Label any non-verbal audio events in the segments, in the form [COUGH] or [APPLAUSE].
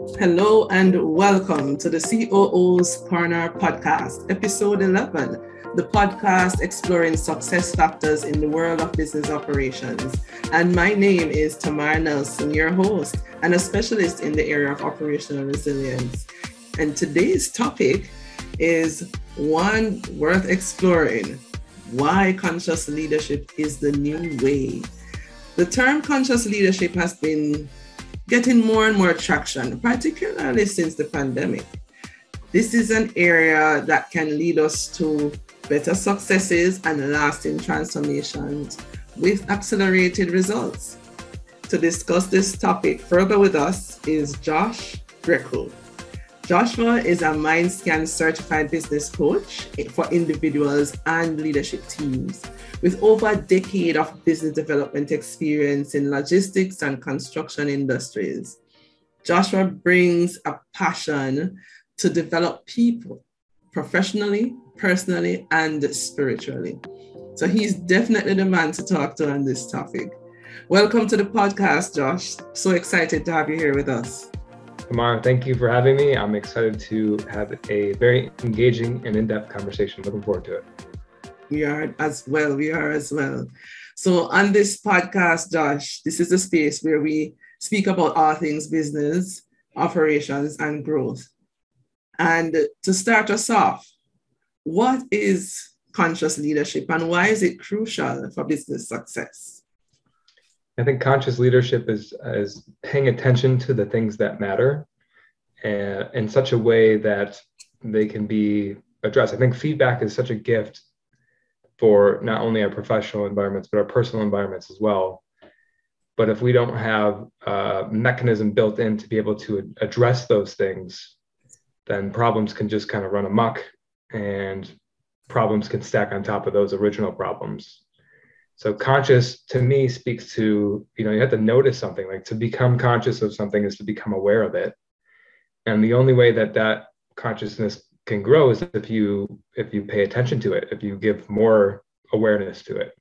Hello and welcome to the COO's Corner podcast, episode 11, the podcast exploring success factors in the world of business operations. And my name is Tamar Nelson, your host and a specialist in the area of operational resilience. And today's topic is one worth exploring why conscious leadership is the new way. The term conscious leadership has been getting more and more traction, particularly since the pandemic. This is an area that can lead us to better successes and lasting transformations with accelerated results. To discuss this topic further with us is Josh Greco. Joshua is a MindScan certified business coach for individuals and leadership teams with over a decade of business development experience in logistics and construction industries. Joshua brings a passion to develop people professionally, personally, and spiritually. So he's definitely the man to talk to on this topic. Welcome to the podcast, Josh. So excited to have you here with us. Tamara, thank you for having me. I'm excited to have a very engaging and in depth conversation. Looking forward to it. We are as well. We are as well. So, on this podcast, Josh, this is a space where we speak about all things business, operations, and growth. And to start us off, what is conscious leadership and why is it crucial for business success? I think conscious leadership is is paying attention to the things that matter, and in such a way that they can be addressed. I think feedback is such a gift for not only our professional environments but our personal environments as well. But if we don't have a mechanism built in to be able to address those things, then problems can just kind of run amok, and problems can stack on top of those original problems so conscious to me speaks to you know you have to notice something like to become conscious of something is to become aware of it. And the only way that that consciousness can grow is if you if you pay attention to it if you give more awareness to it.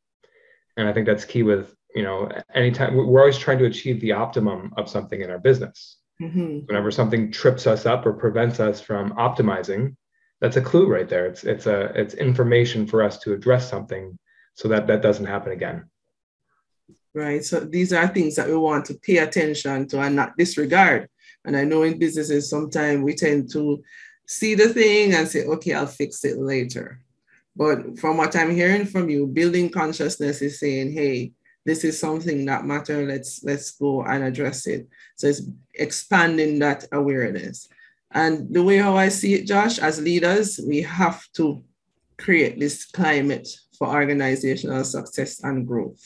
And i think that's key with you know anytime we're always trying to achieve the optimum of something in our business. Mm-hmm. whenever something trips us up or prevents us from optimizing that's a clue right there. It's it's a it's information for us to address something so that that doesn't happen again. Right? So these are things that we want to pay attention to and not disregard. And i know in businesses sometimes we tend to see the thing and say okay i'll fix it later. But from what i'm hearing from you building consciousness is saying hey this is something that matter. Let's let's go and address it. So it's expanding that awareness. And the way how i see it josh as leaders we have to create this climate for organizational success and growth.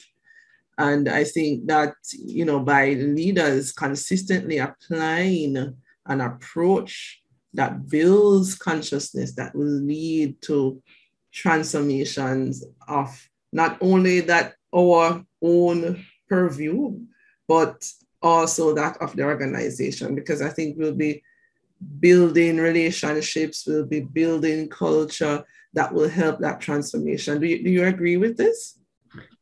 And I think that, you know, by leaders consistently applying an approach that builds consciousness that will lead to transformations of not only that our own purview, but also that of the organization, because I think we'll be building relationships, we'll be building culture, that will help that transformation. Do you, do you agree with this?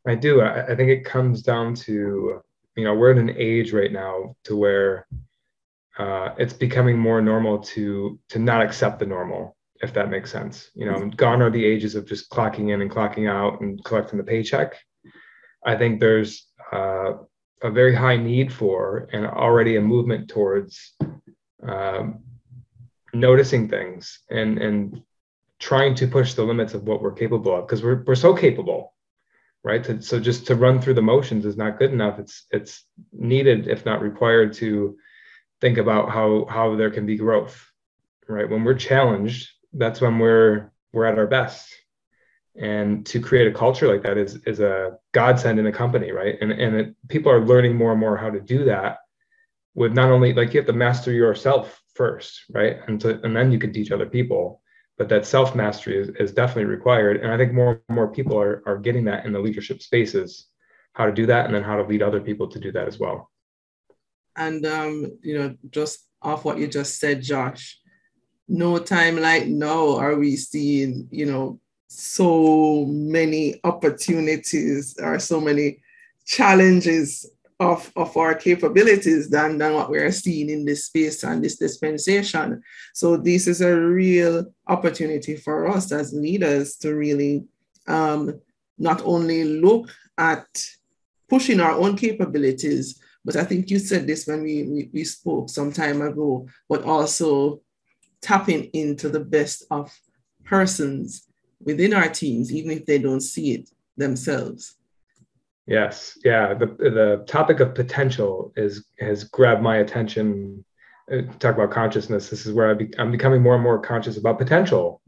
I do. I, I think it comes down to, you know, we're in an age right now to where uh, it's becoming more normal to to not accept the normal, if that makes sense. You know, gone are the ages of just clocking in and clocking out and collecting the paycheck. I think there's uh, a very high need for and already a movement towards um, noticing things and and trying to push the limits of what we're capable of because we're, we're so capable right? To, so just to run through the motions is not good enough. It's it's needed if not required to think about how how there can be growth right? When we're challenged that's when we're we're at our best. And to create a culture like that is is a godsend in a company right? And and it, people are learning more and more how to do that with not only like you have to master yourself first right? And to, and then you can teach other people but that self mastery is, is definitely required. And I think more and more people are, are getting that in the leadership spaces, how to do that, and then how to lead other people to do that as well. And, um, you know, just off what you just said, Josh, no time like now are we seeing, you know, so many opportunities or so many challenges of, of our capabilities than, than what we are seeing in this space and this dispensation. So this is a real opportunity for us as leaders to really um, not only look at pushing our own capabilities, but I think you said this when we, we, we spoke some time ago, but also tapping into the best of persons within our teams, even if they don't see it themselves. Yes, yeah. The the topic of potential is has grabbed my attention. Uh, talk about consciousness. This is where I be, I'm becoming more and more conscious about potential,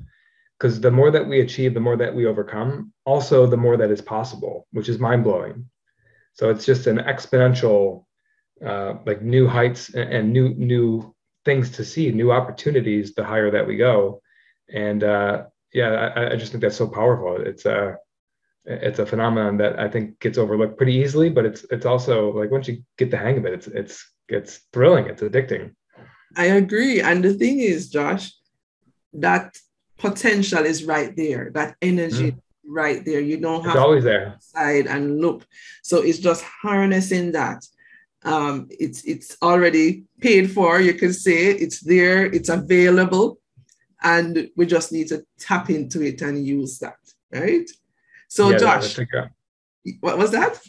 because the more that we achieve, the more that we overcome. Also, the more that is possible, which is mind blowing. So it's just an exponential, uh, like new heights and, new new things to see, new opportunities. The higher that we go, and uh, yeah, I, I just think that's so powerful. It's uh it's a phenomenon that I think gets overlooked pretty easily, but it's it's also like once you get the hang of it, it's it's it's thrilling, it's addicting. I agree. And the thing is, Josh, that potential is right there, that energy mm. right there. You don't have it's always there. Side and look. So it's just harnessing that. Um, it's it's already paid for, you can say it's there, it's available, and we just need to tap into it and use that, right? So, yeah, Josh, what was that?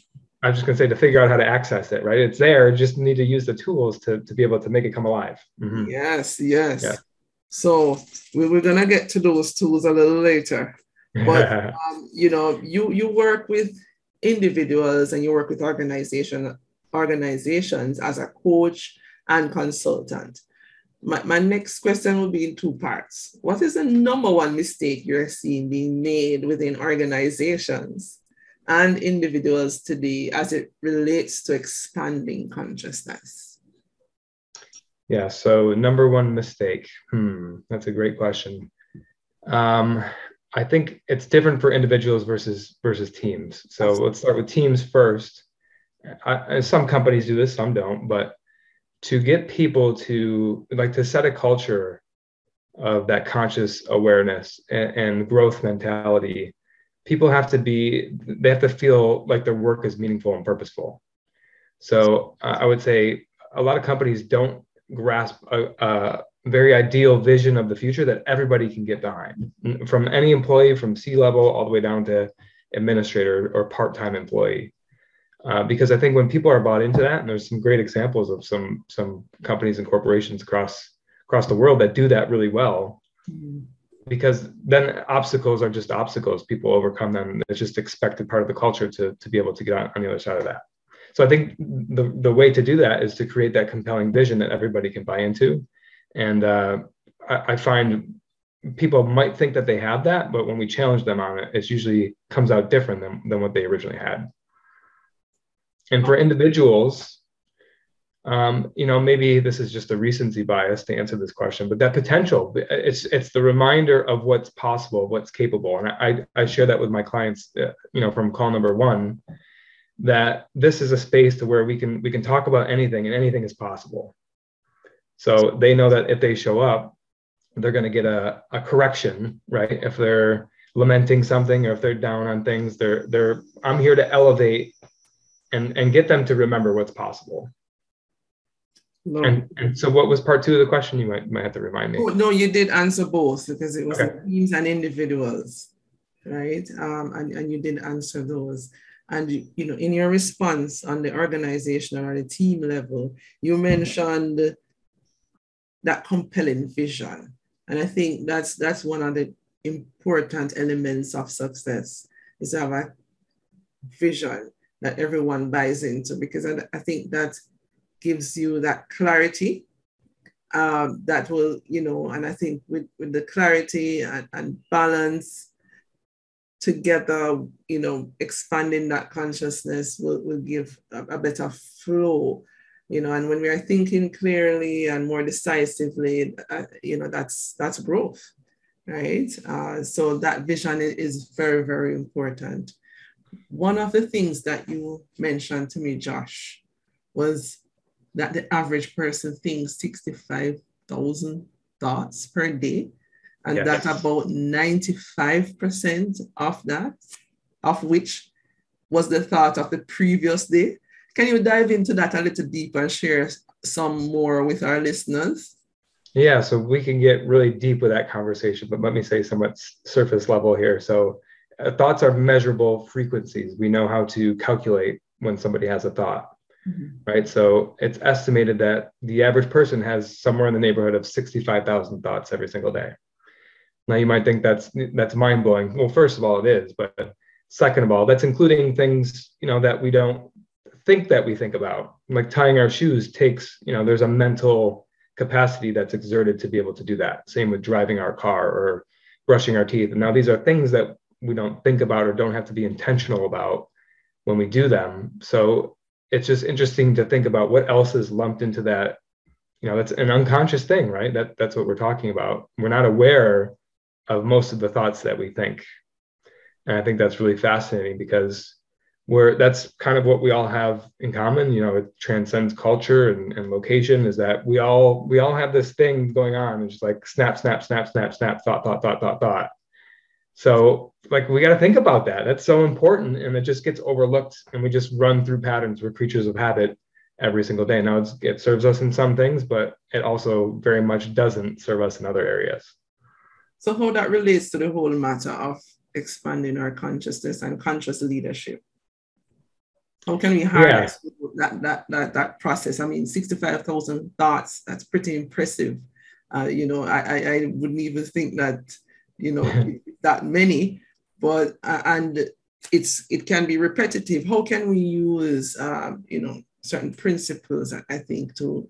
I was just going to say to figure out how to access it, right? It's there, just need to use the tools to, to be able to make it come alive. Mm-hmm. Yes, yes. Yeah. So we, we're going to get to those tools a little later. But, [LAUGHS] um, you know, you, you work with individuals and you work with organization, organizations as a coach and consultant my, my next question will be in two parts. What is the number one mistake you're seeing being made within organizations and individuals today as it relates to expanding consciousness? Yeah, so number one mistake. Hmm, that's a great question. Um, I think it's different for individuals versus versus teams. So let's start with teams first. I, some companies do this, some don't, but to get people to like to set a culture of that conscious awareness and, and, growth mentality people have to be they have to feel like their work is meaningful and purposeful. So uh, i would say a lot of companies don't grasp a, a, very ideal vision of the future that everybody can get behind. From any employee from c level all the way down to administrator or part-time employee uh, because I think when people are bought into that, and there's some great examples of some some companies and corporations across across the world that do that really well. Mm-hmm. Because then obstacles are just obstacles. People overcome them. It's just expected part of the culture to, to be able to get on, on the other side of that. So I think the, the way to do that is to create that compelling vision that everybody can buy into. And uh, I, I find people might think that they have that, but when we challenge them on it, it usually comes out different than, than what they originally had. And for individuals, um, you know, maybe this is just a recency bias to answer this question, but that potential, it's it's the reminder of what's possible, what's capable, and I I share that with my clients, uh, you know, from call number one, that this is a space to where we can we can talk about anything and anything is possible. So they know that if they show up, they're going to get a, a correction, right? If they're lamenting something or if they're down on things, they're they're I'm here to elevate and and get them to remember what's possible. No. And, and so what was part two of the question? You might might have to remind me. Oh, no, you did answer both because it was okay. teams and individuals, right? Um, and, and you did answer those. And you, you know, in your response on the organizational or the team level, you mentioned that compelling vision. And I think that's that's one of the important elements of success is to have a vision that everyone buys into because I, I think that gives you that clarity um, that will, you know, and I think with, with the clarity and, and balance together, you know, expanding that consciousness will, will give a, a better flow you know and when we are thinking clearly and more decisively uh, you know that's that's growth right? Uh, so that vision is very very important one of the things that you mentioned to me, Josh, was that the average person thinks 65,000 thoughts per day, and yes. that about 95% of that, of which was the thought of the previous day. can you dive into that a little deeper and share some more with our listeners? Yeah, so we can get really deep with that conversation, but let me say somewhat surface level here. So, thoughts are measurable frequencies. We know how to calculate when somebody has a thought, mm-hmm. right? So, it's estimated that the average person has somewhere in the neighborhood of 65,000 thoughts every single day. Now, you might think that's that's mind blowing. Well, first of all, it is, but second of all, that's including things you know that we don't think that we think about. Like tying our shoes takes, you know, there's a mental capacity that's exerted to be able to do that. Same with driving our car or brushing our teeth. And now these are things that we don't think about or don't have to be intentional about when we do them. So it's just interesting to think about what else is lumped into that. You know, that's an unconscious thing, right? That that's what we're talking about. We're not aware of most of the thoughts that we think. And I think that's really fascinating because where that's kind of what we all have in common you know it transcends culture and, and location is that we all we all have this thing going on it's just like snap snap snap snap snap thought thought thought thought thought so like we got to think about that that's so important and it just gets overlooked and we just run through patterns we're creatures of habit every single day now it serves us in some things but it also very much doesn't serve us in other areas so how that relates to the whole matter of expanding our consciousness and conscious leadership how can we harness yeah. that, that, that, that process? I mean, 65,000 thoughts, that's pretty impressive. Uh, you know, I, I, I, wouldn't even think that, you know, [LAUGHS] that many, but, uh, and it's, it can be repetitive. How can we use, um, you know, certain principles, I think, to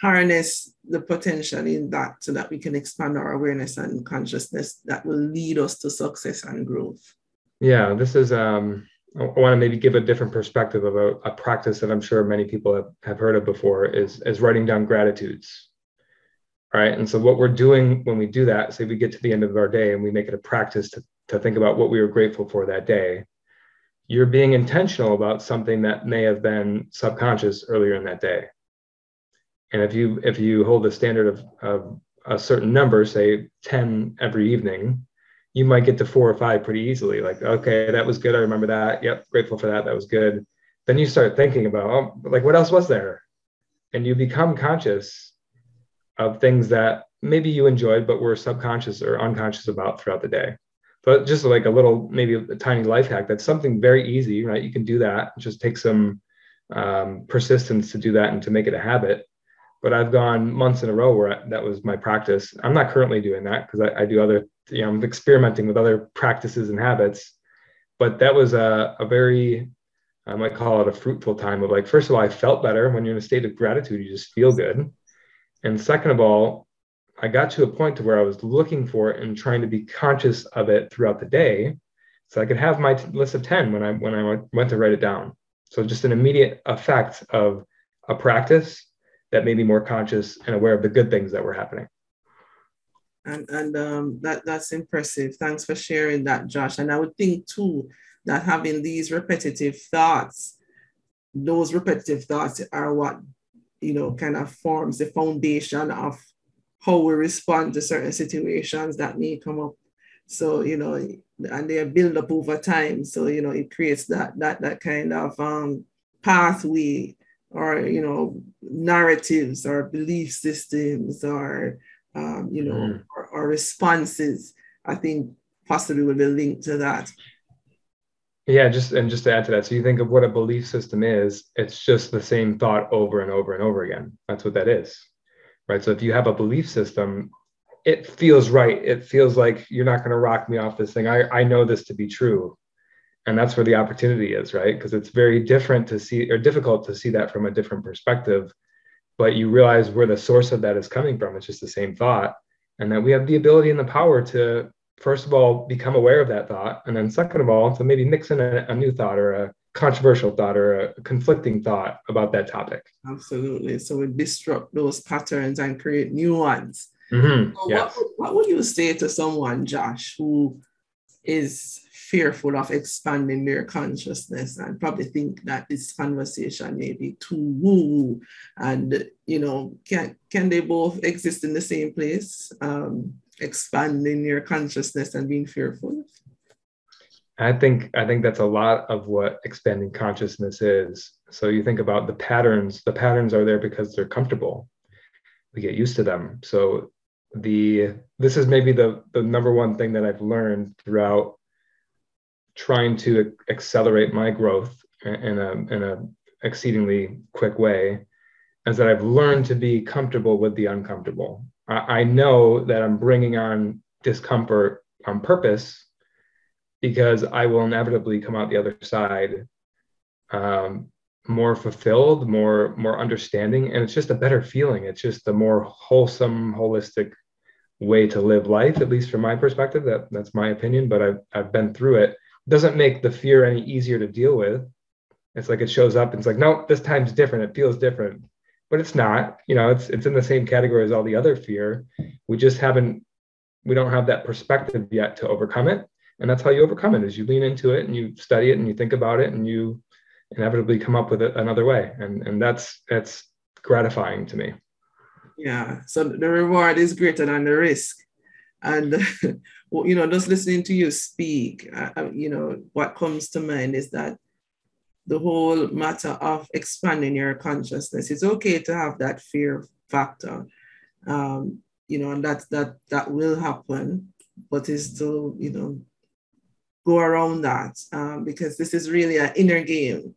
harness the potential in that so that we can expand our awareness and consciousness that will lead us to success and growth? Yeah, this is, um, I want to maybe give a different perspective of a, a, practice that I'm sure many people have, have heard of before is, is writing down gratitudes. Right. And so what we're doing when we do that, say we get to the end of our day and we make it a practice to, to think about what we were grateful for that day, you're being intentional about something that may have been subconscious earlier in that day. And if you if you hold a standard of, of a certain number, say 10 every evening, you might get to four or five pretty easily. Like, okay, that was good. I remember that. Yep, grateful for that. That was good. Then you start thinking about, oh, like, what else was there? And you become conscious of things that maybe you enjoyed, but were subconscious or unconscious about throughout the day. But just like a little, maybe a tiny life hack. That's something very easy, right? You can do that. Just take some um, persistence to do that and to make it a habit but I've gone months in a row where I, that was my practice. I'm not currently doing that because I, I, do other, you know, I'm experimenting with other practices and habits. But that was a, a very, I might call it a fruitful time of like, first of all, I felt better when you're in a state of gratitude, you just feel good. And second of all, I got to a point to where I was looking for it and trying to be conscious of it throughout the day. So I could have my t- list of 10 when I when I went to write it down. So just an immediate effect of a practice that made me more conscious and aware of the good things that were happening. And, and um, that, that's impressive. Thanks for sharing that, Josh. And I would think too that having these repetitive thoughts, those repetitive thoughts are what, you know, kind of forms the foundation of how we respond to certain situations that may come up. So, you know, and they build up over time. So, you know, it creates that that that kind of um, pathway or you know narratives or belief systems or um, you know mm. or, or, responses i think possibly will be linked to that yeah just and just to add to that so you think of what a belief system is it's just the same thought over and over and over again. That's what that is right? So if you have a belief system it feels right. It feels like you're not going to rock me off this thing. I i know this to be true. And that's where the opportunity is right? Because it's very different to see or difficult to see that from a different perspective but you realize where the source of that is coming from. It's just the same thought and that we have the ability and the power to first of all become aware of that thought and then second of all to maybe mix in a, a new thought or a controversial thought or a conflicting thought about that topic absolutely so we disrupt those patterns and create new ones mm-hmm. so yes. what, what would you say to someone josh who is fearful of expanding their consciousness and probably think that this conversation may be too woo and you know can can they both exist in the same place um, expanding your consciousness and being fearful i think i think that's a lot of what expanding consciousness is So you think about the patterns, the patterns are there because they're comfortable. We get used to them. So the this is maybe the the number one thing that I've learned throughout trying to accelerate my growth in a in a exceedingly quick way is that I've learned to be comfortable with the uncomfortable. I, know that I'm bringing on discomfort on purpose because I will inevitably come out the other side um, more fulfilled, more more understanding, and it's just a better feeling. It's just a more wholesome, holistic way to live life, at least from my perspective. That that's my opinion, but I've I've been through it. Doesn't make the fear any easier to deal with. It's like it shows up and it's like, no, this time's different. It feels different. But it's not, you know, it's it's in the same category as all the other fear. We just haven't, we don't have that perspective yet to overcome it. And that's how you overcome it is you lean into it and you study it and you think about it and you inevitably come up with it another way. And and that's that's gratifying to me. Yeah. So the reward is greater than the risk. And, [LAUGHS] you know, just listening to you speak, uh, you know, what comes to mind is that the whole matter of expanding your consciousness, it's okay to have that fear factor. Um, you know, and that that that will happen, but it's to, you know, go around that um, because this is really an inner game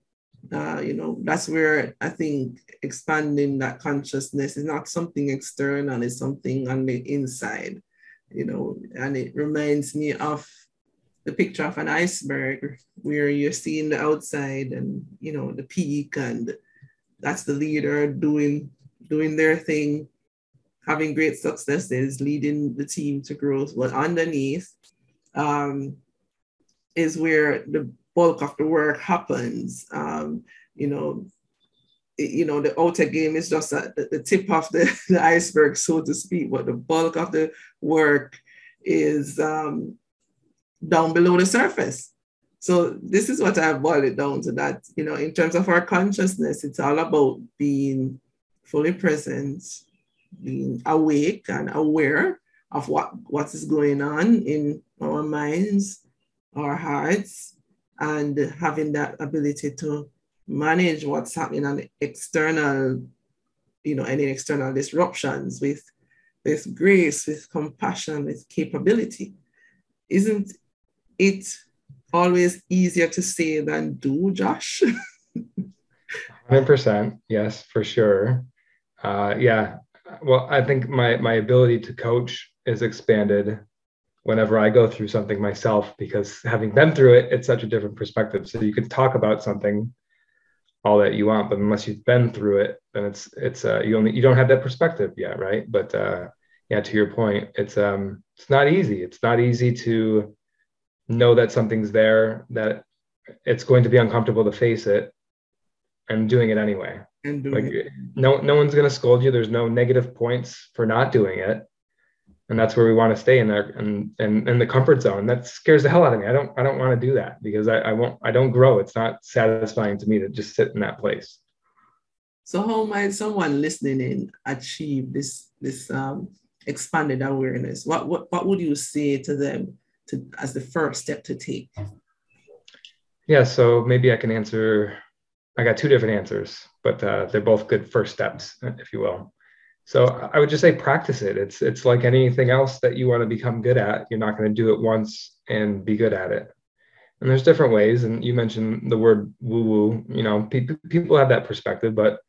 uh, you know, that's where I think expanding that consciousness is not something external, it's something on the inside, you know, and it reminds me of the picture of an iceberg where you're seeing the outside and, you know, the peak and that's the leader doing doing their thing, having great successes, leading the team to growth. But underneath um, is where the bulk of the work happens. Um, you know, you know, the outer game is just a, the, the tip of the, [LAUGHS] the iceberg, so to speak, but the bulk of the work is um, down below the surface. So this is what I've boiled it down to that, you know, in terms of our consciousness, it's all about being fully present, being awake and aware of what, what is going on in our minds, our hearts, and having that ability to manage what's happening on external, you know, any external disruptions with, with grace, with compassion, with capability. Isn't it always easier to say than do, Josh? [LAUGHS] 100%. Yes, for sure. Uh, yeah. Well, I think my, my ability to coach is expanded whenever I go through something myself because having been through it, it's such a different perspective. So you can talk about something all that you want, but unless you've been through it, then it's it's uh, you only you don't have that perspective yet, right? But uh, yeah, to your point, it's um it's not easy. It's not easy to know that something's there, that it's going to be uncomfortable to face it, and doing it anyway. And doing like it. no no one's gonna scold you. There's no negative points for not doing it and that's where we want to stay in there and and in the comfort zone that scares the hell out of me i don't i don't want to do that because I, I won't i don't grow it's not satisfying to me to just sit in that place so how might someone listening in achieve this this um, expanded awareness what, what what would you say to them to as the first step to take yeah so maybe i can answer i got two different answers but uh, they're both good first steps if you will so I would just say practice it. It's it's like anything else that you want to become good at. You're not going to do it once and be good at it. And there's different ways. And you mentioned the word woo woo. You know, people people have that perspective, but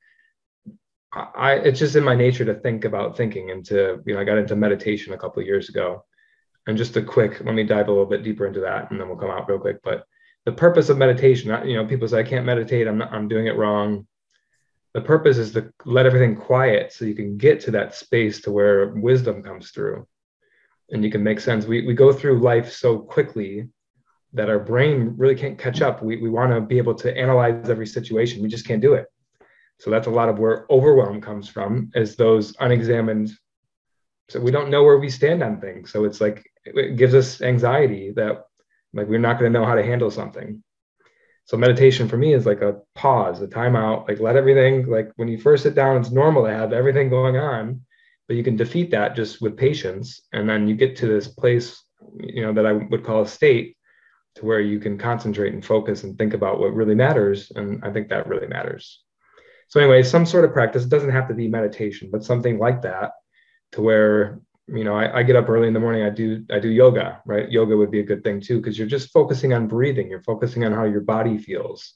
I it's just in my nature to think about thinking and to you know I got into meditation a couple years ago. And just a quick, let me dive a little bit deeper into that, and then we'll come out real quick. But the purpose of meditation, you know, people say I can't meditate. I'm not, I'm doing it wrong the purpose is to let everything quiet so you can get to that space to where wisdom comes through and you can make sense. We, we go through life so quickly that our brain really can't catch up. We, we want to be able to analyze every situation. We just can't do it. So that's a lot of where overwhelm comes from is those unexamined. So we don't know where we stand on things. So it's like, it gives us anxiety that like we're not going to know how to handle something so meditation for me is like a pause a timeout like let everything like when you first sit down it's normal to have everything going on but you can defeat that just with patience and then you get to this place you know that i would call a state to where you can concentrate and focus and think about what really matters. And I think that really matters. So, anyway, some sort of practice it doesn't have to be meditation, but something like that to where you know I, I, get up early in the morning i do i do yoga right? Yoga would be a good thing too because you're just focusing on breathing you're focusing on how your body feels.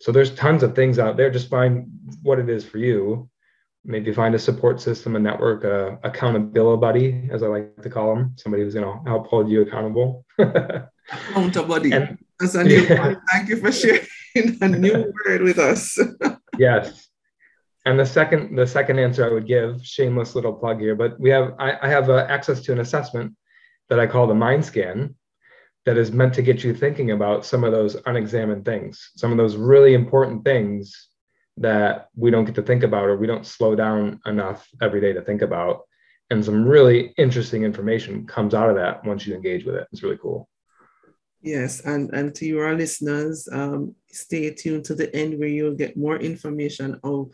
So there's tons of things out there just find what it is for you. Maybe find a support system a network a accountability buddy as i like to call them somebody who's going to help hold you accountable. [LAUGHS] Accountability. And, that's a new [LAUGHS] yeah. thank you for sharing a new word with us. [LAUGHS] Yes and the second, the second answer I would give, shameless little plug here, but we have, I, I have uh, access to an assessment that I call the MindScan that is meant to get you thinking about some of those unexamined things, some of those really important things that we don't get to think about or we don't slow down enough every day to think about. And some really interesting information comes out of that once you engage with it. It's really cool. Yes, and, and to your listeners, um, stay tuned to the end where you'll get more information of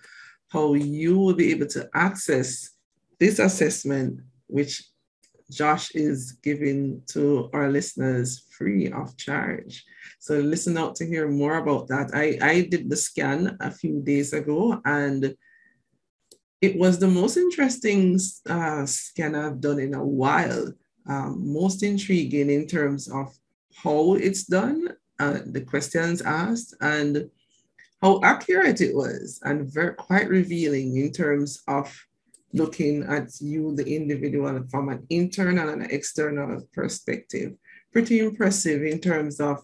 how you will be able to access this assessment, which Josh is giving to our listeners free of charge. So listen out to hear more about that. I, I did the scan a few days ago and it was the most interesting uh, scan I've done in a while. Um, most intriguing in terms of how it's done, uh, the questions asked, and how accurate it was and very quite revealing in terms of looking at you, the individual, from an internal and an external perspective. Pretty impressive in terms of,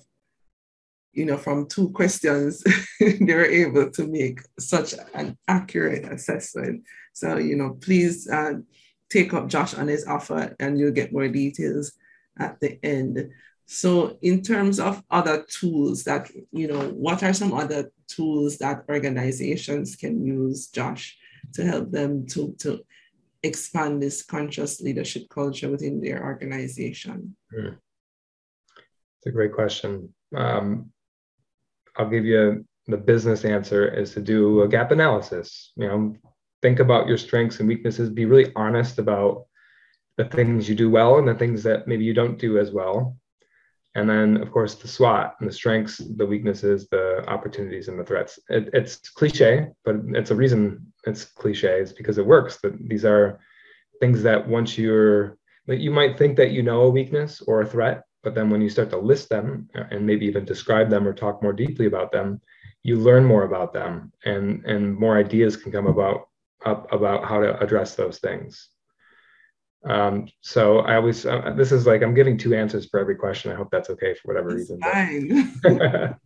you know, from two questions, [LAUGHS] they were able to make such an accurate assessment. So, you know, please uh, take up Josh on his offer and you'll get more details at the end. So in terms of other tools that, you know, what are some other tools that organizations can use, Josh, to help them to, to expand this conscious leadership culture within their organization? Hmm. It's a great question. Um, I'll give you the business answer is to do a gap analysis. You know, think about your strengths and weaknesses, be really honest about the things you do well and the things that maybe you don't do as well and then of course the SWOT and the strengths, the weaknesses, the opportunities, and the threats. It, it's cliche, but it's a reason it's cliche. It's because it works. That these are things that once you're, that you might think that you know a weakness or a threat, but then when you start to list them uh, and maybe even describe them or talk more deeply about them, you learn more about them, and and more ideas can come about up about how to address those things. Um, so I always, uh, this is like, I'm giving two answers for every question. I hope that's okay for whatever reason. Fine. [LAUGHS]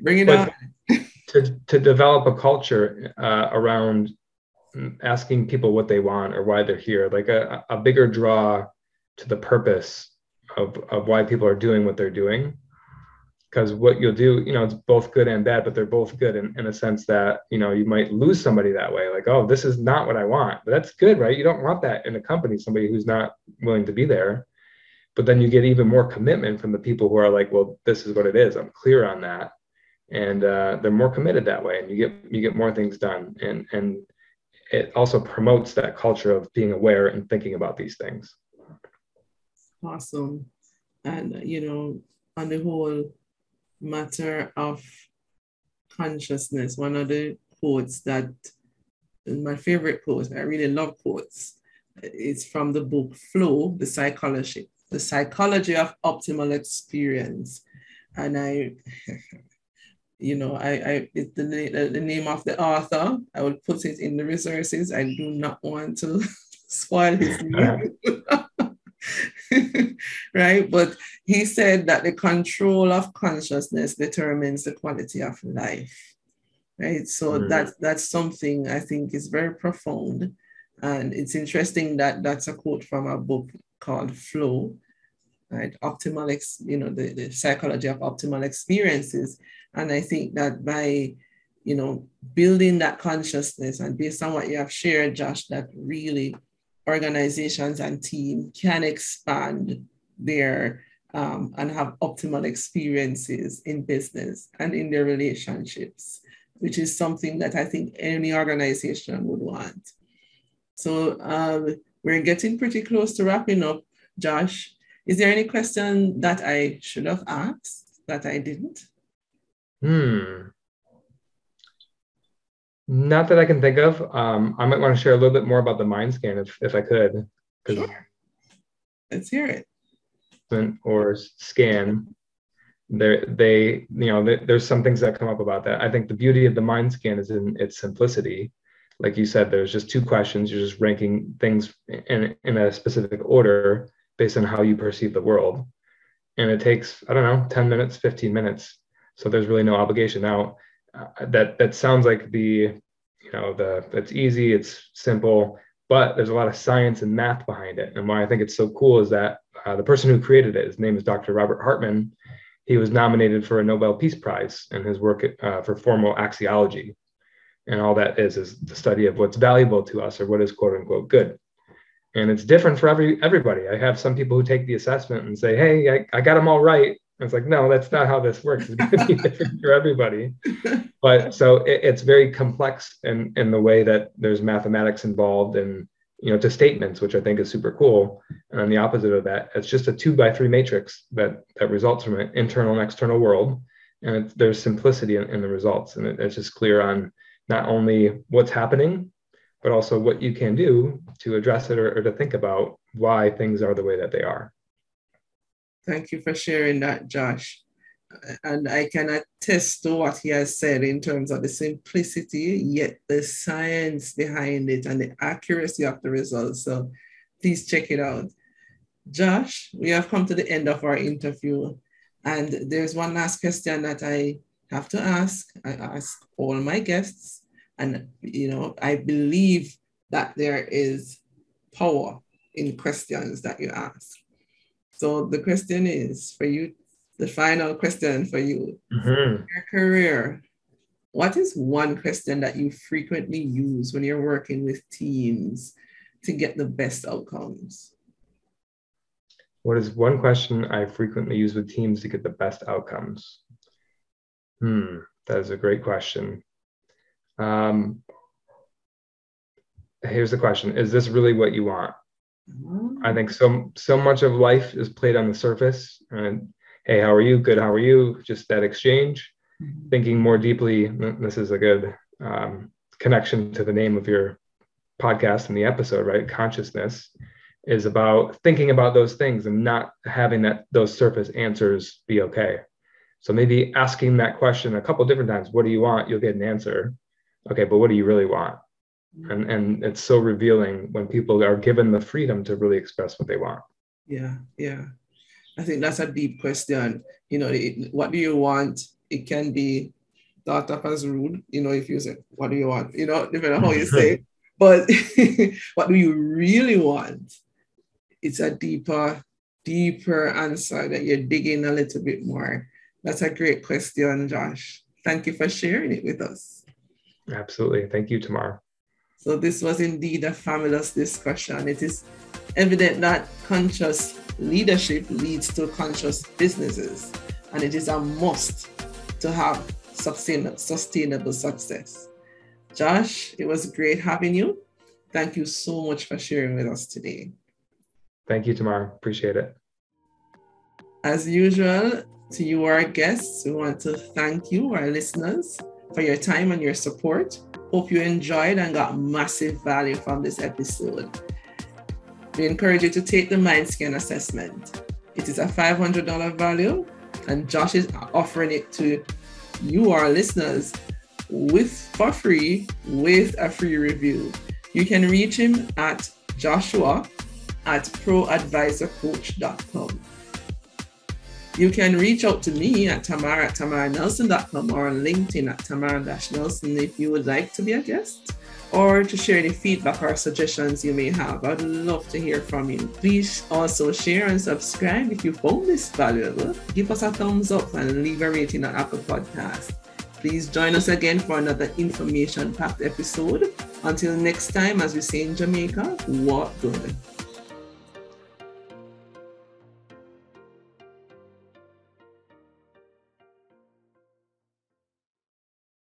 Bring it up. [LAUGHS] to, to develop a culture uh, around asking people what they want or why they're here, like a, a bigger draw to the purpose of, of why people are doing what they're doing because what you'll do you know it's both good and bad but they're both good in, in a sense that you know you might lose somebody that way like oh this is not what i want. But that's good right? You don't want that in a company somebody who's not willing to be there. But then you get even more commitment from the people who are like well this is what it is. I'm clear on that. And uh, they're more committed that way and you get you get more things done. And and it also promotes that culture of being aware and thinking about these things. Awesome. And you know on the whole matter of consciousness. One of the quotes that my favorite quote, I really love quotes. It's from the book Flow, the psychology, the psychology of optimal experience. And I, [LAUGHS] you know, I, I it's the, the name of the author. I will put it in the resources. I do not want to [LAUGHS] spoil his [LAUGHS] name. [LAUGHS] right? But he said that the control of consciousness determines the quality of life, right? So mm-hmm. that, that's something I think is very profound. And it's interesting that that's a quote from a book called Flow, right? Optimal, ex, you know, the, the psychology of optimal experiences. And I think that by, you know, building that consciousness and based on what you have shared, Josh, that really organizations and team can expand their um, and have optimal experiences in business and in their relationships, which is something that I think any organization would want. So um, we're getting pretty close to wrapping up, Josh. Is there any question that I should have asked that I didn't? Hmm. Not that I can think of. Um, I might want to share a little bit more about the MindScan if, if I could. Sure. Let's hear it. Or scan. There, they, you know, there's some things that come up about that. I think the beauty of the MindScan is in its simplicity. Like you said, there's just two questions. You're just ranking things in, in a specific order based on how you perceive the world. And it takes, I don't know, 10 minutes, 15 minutes. So there's really no obligation. Now, uh, that that sounds like the you know the it's easy it's simple but there's a lot of science and math behind it. And why i think it's so cool is that uh, the person who created it his name is dr robert hartman. He was nominated for a nobel peace prize in his work uh, for formal axiology. And all that is is the study of what's valuable to us or what is quote unquote good. And it's different for every everybody. I have some people who take the assessment and say hey i, I got them all right it's like, no, that's not how this works. It's going to be [LAUGHS] different for everybody. But so it, it's very complex in, in the way that there's mathematics involved and, you know, to statements, which I think is super cool. And on the opposite of that, it's just a two by three matrix that, that results from an internal and external world. And there's simplicity in, in the results. And it, it's just clear on not only what's happening, but also what you can do to address it or, or to think about why things are the way that they are. Thank you for sharing that, Josh. And I can attest to what he has said in terms of the simplicity, yet the science behind it and the accuracy of the results. So please check it out. Josh, we have come to the end of our interview. And there's one last question that I have to ask. I ask all my guests. And, you know, I believe that there is power in questions that you ask. So the question is for you, the final question for you, mm-hmm. your career. What is one question that you frequently use when you're working with teams to get the best outcomes? What is one question I frequently use with teams to get the best outcomes? Hmm, that is a great question. Um, here's the question Is this really what you want? I think so so much of life is played on the surface and hey, how are you? Good, how are you? Just that exchange. Mm-hmm. Thinking more deeply, this is a good um, connection to the name of your podcast and the episode, right? Consciousness is about thinking about those things and not having that those surface answers be okay. So maybe asking that question a couple different times. What do you want? You'll get an answer. Okay, but what do you really want? And and it's so revealing when people are given the freedom to really express what they want. Yeah yeah. I think that's a deep question. You know it, what do you want? It can be thought of as rude you know if you say what do you want? You know depending on how you say it. [LAUGHS] but [LAUGHS] what do you really want? It's a deeper deeper answer that you're digging a little bit more. That's a great question josh. Thank you for sharing it with us. Absolutely. Thank you tamar so this was indeed a fabulous discussion. It is evident that conscious leadership leads to conscious businesses, and it is a must to have sustainable, sustainable success. Josh, it was great having you. Thank you so much for sharing with us today. Thank you, Tamar. Appreciate it. As usual, to you, our guests, we want to thank you, our listeners, for your time and your support. Hope you enjoyed and got massive value from this episode. We encourage you to take the MindScan assessment. It is a $500 value, and Josh is offering it to you, our listeners, with for free with a free review. You can reach him at joshua at proadvisorcoach.com. You can reach out to me at tamara at tamarnelson.com or on LinkedIn at tamara-nelson if you would like to be a guest or to share any feedback or suggestions you may have. I'd love to hear from you. Please also share and subscribe if you found this valuable. Give us a thumbs up and leave a rating on Apple Podcast. Please join us again for another information packed episode. Until next time, as we say in Jamaica, walk good.